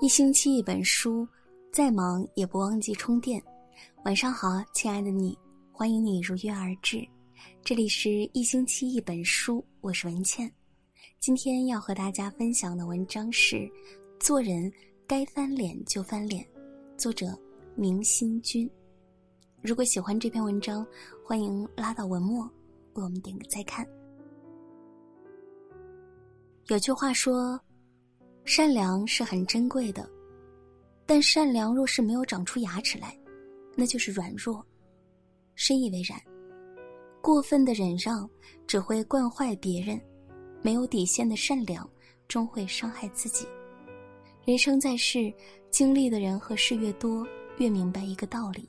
一星期一本书，再忙也不忘记充电。晚上好，亲爱的你，欢迎你如约而至。这里是一星期一本书，我是文倩。今天要和大家分享的文章是《做人该翻脸就翻脸》，作者明心君。如果喜欢这篇文章，欢迎拉到文末为我们点个再看。有句话说。善良是很珍贵的，但善良若是没有长出牙齿来，那就是软弱。深以为然。过分的忍让只会惯坏别人，没有底线的善良终会伤害自己。人生在世，经历的人和事越多，越明白一个道理：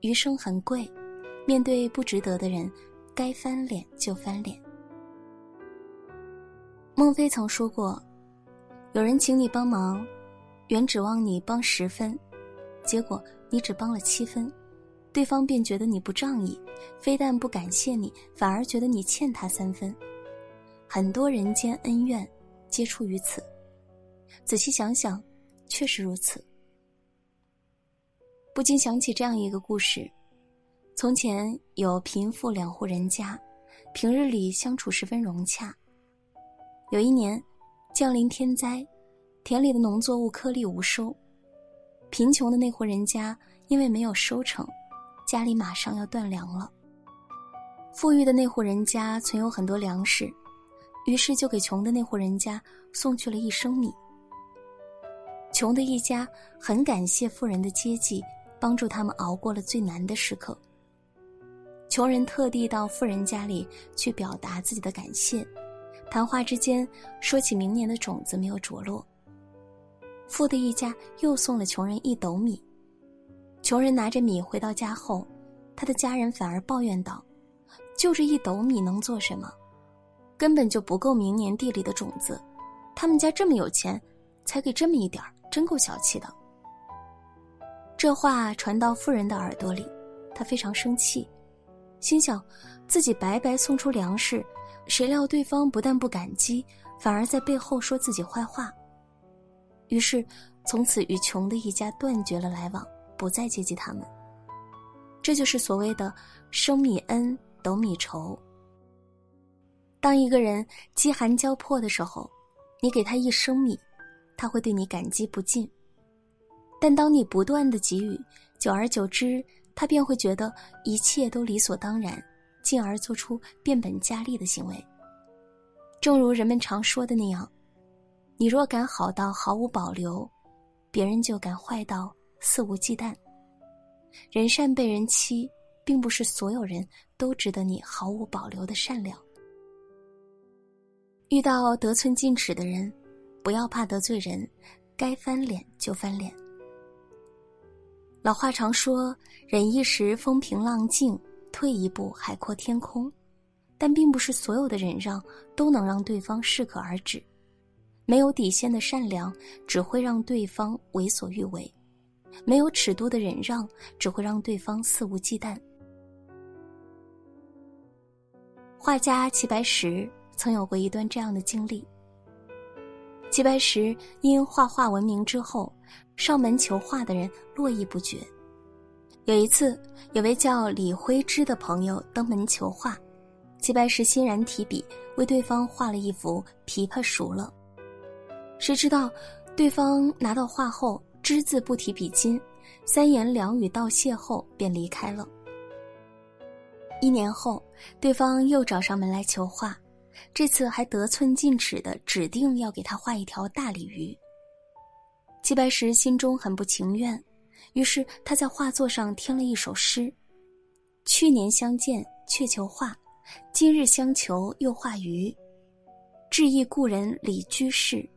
余生很贵，面对不值得的人，该翻脸就翻脸。孟非曾说过。有人请你帮忙，原指望你帮十分，结果你只帮了七分，对方便觉得你不仗义，非但不感谢你，反而觉得你欠他三分。很多人间恩怨，皆出于此。仔细想想，确实如此。不禁想起这样一个故事：从前有贫富两户人家，平日里相处十分融洽。有一年。降临天灾，田里的农作物颗粒无收。贫穷的那户人家因为没有收成，家里马上要断粮了。富裕的那户人家存有很多粮食，于是就给穷的那户人家送去了一升米。穷的一家很感谢富人的接济，帮助他们熬过了最难的时刻。穷人特地到富人家里去表达自己的感谢。谈话之间，说起明年的种子没有着落。富的一家又送了穷人一斗米。穷人拿着米回到家后，他的家人反而抱怨道：“就这一斗米能做什么？根本就不够明年地里的种子。他们家这么有钱，才给这么一点儿，真够小气的。”这话传到富人的耳朵里，他非常生气，心想自己白白送出粮食。谁料对方不但不感激，反而在背后说自己坏话。于是，从此与穷的一家断绝了来往，不再接济他们。这就是所谓的“升米恩，斗米仇”。当一个人饥寒交迫的时候，你给他一升米，他会对你感激不尽；但当你不断的给予，久而久之，他便会觉得一切都理所当然。进而做出变本加厉的行为。正如人们常说的那样，你若敢好到毫无保留，别人就敢坏到肆无忌惮。人善被人欺，并不是所有人都值得你毫无保留的善良。遇到得寸进尺的人，不要怕得罪人，该翻脸就翻脸。老话常说：“忍一时，风平浪静。”退一步，海阔天空，但并不是所有的忍让都能让对方适可而止。没有底线的善良只会让对方为所欲为，没有尺度的忍让只会让对方肆无忌惮。画家齐白石曾有过一段这样的经历。齐白石因画画闻名之后，上门求画的人络绎不绝。有一次，有位叫李辉之的朋友登门求画，齐白石欣然提笔为对方画了一幅《琵琶熟了》。谁知道，对方拿到画后只字不提笔金，三言两语道谢后便离开了。一年后，对方又找上门来求画，这次还得寸进尺的指定要给他画一条大鲤鱼。齐白石心中很不情愿。于是他在画作上添了一首诗：“去年相见却求画，今日相求又画鱼。致意故人李居士，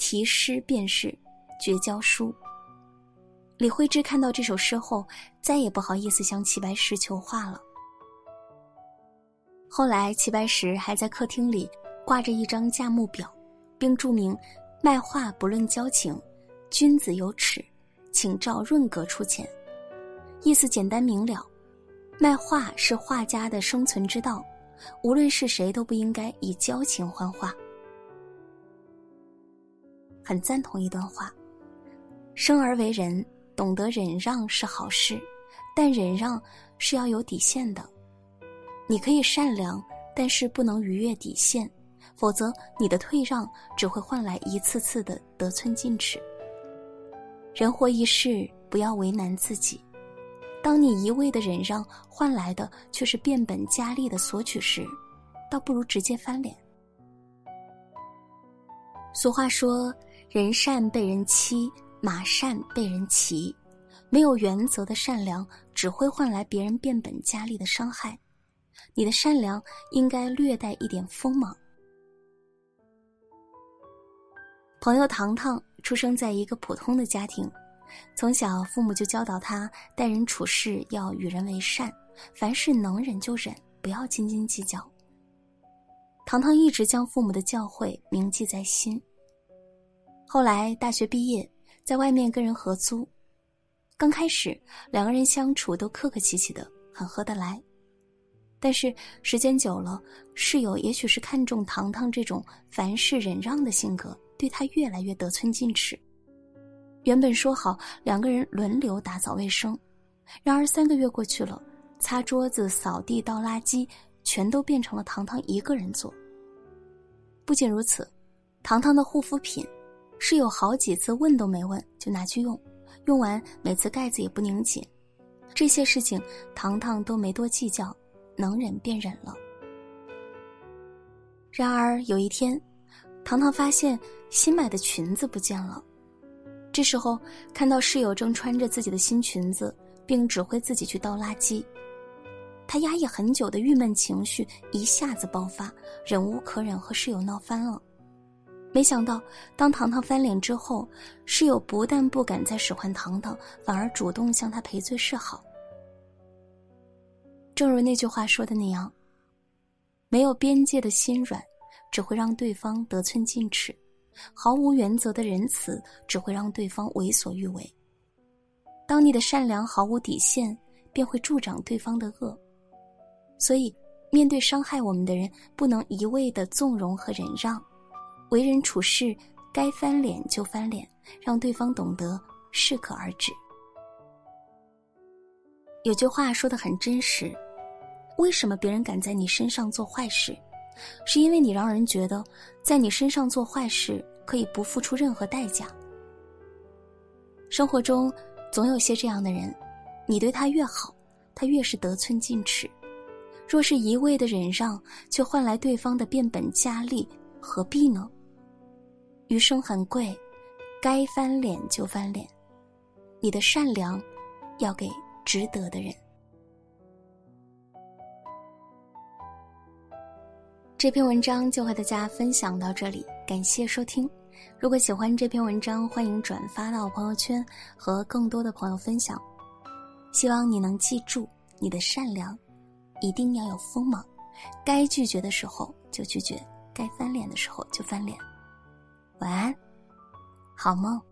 题诗便是绝交书。”李惠之看到这首诗后，再也不好意思向齐白石求画了。后来，齐白石还在客厅里挂着一张价目表，并注明：“卖画不论交情，君子有尺。”请照润格出钱，意思简单明了，卖画是画家的生存之道，无论是谁都不应该以交情换画。很赞同一段话：生而为人，懂得忍让是好事，但忍让是要有底线的。你可以善良，但是不能逾越底线，否则你的退让只会换来一次次的得寸进尺。人活一世，不要为难自己。当你一味的忍让，换来的却是变本加厉的索取时，倒不如直接翻脸。俗话说：“人善被人欺。”马善被人骑，没有原则的善良只会换来别人变本加厉的伤害。你的善良应该略带一点锋芒。朋友糖糖出生在一个普通的家庭，从小父母就教导他待人处事要与人为善，凡事能忍就忍，不要斤斤计较。糖糖一直将父母的教诲铭记在心。后来大学毕业。在外面跟人合租，刚开始两个人相处都客客气气的，很合得来。但是时间久了，室友也许是看中糖糖这种凡事忍让的性格，对他越来越得寸进尺。原本说好两个人轮流打扫卫生，然而三个月过去了，擦桌子、扫地、倒垃圾，全都变成了糖糖一个人做。不仅如此，糖糖的护肤品。室友好几次问都没问就拿去用，用完每次盖子也不拧紧，这些事情糖糖都没多计较，能忍便忍了。然而有一天，糖糖发现新买的裙子不见了，这时候看到室友正穿着自己的新裙子，并指挥自己去倒垃圾，他压抑很久的郁闷情绪一下子爆发，忍无可忍和室友闹翻了。没想到，当糖糖翻脸之后，室友不但不敢再使唤糖糖，反而主动向他赔罪示好。正如那句话说的那样：“没有边界的心软，只会让对方得寸进尺；毫无原则的仁慈，只会让对方为所欲为。当你的善良毫无底线，便会助长对方的恶。所以，面对伤害我们的人，不能一味的纵容和忍让。”为人处事，该翻脸就翻脸，让对方懂得适可而止。有句话说的很真实：为什么别人敢在你身上做坏事？是因为你让人觉得在你身上做坏事可以不付出任何代价。生活中总有些这样的人，你对他越好，他越是得寸进尺。若是一味的忍让，却换来对方的变本加厉，何必呢？余生很贵，该翻脸就翻脸。你的善良，要给值得的人。这篇文章就和大家分享到这里，感谢收听。如果喜欢这篇文章，欢迎转发到朋友圈，和更多的朋友分享。希望你能记住，你的善良一定要有锋芒，该拒绝的时候就拒绝，该翻脸的时候就翻脸。晚安，好梦。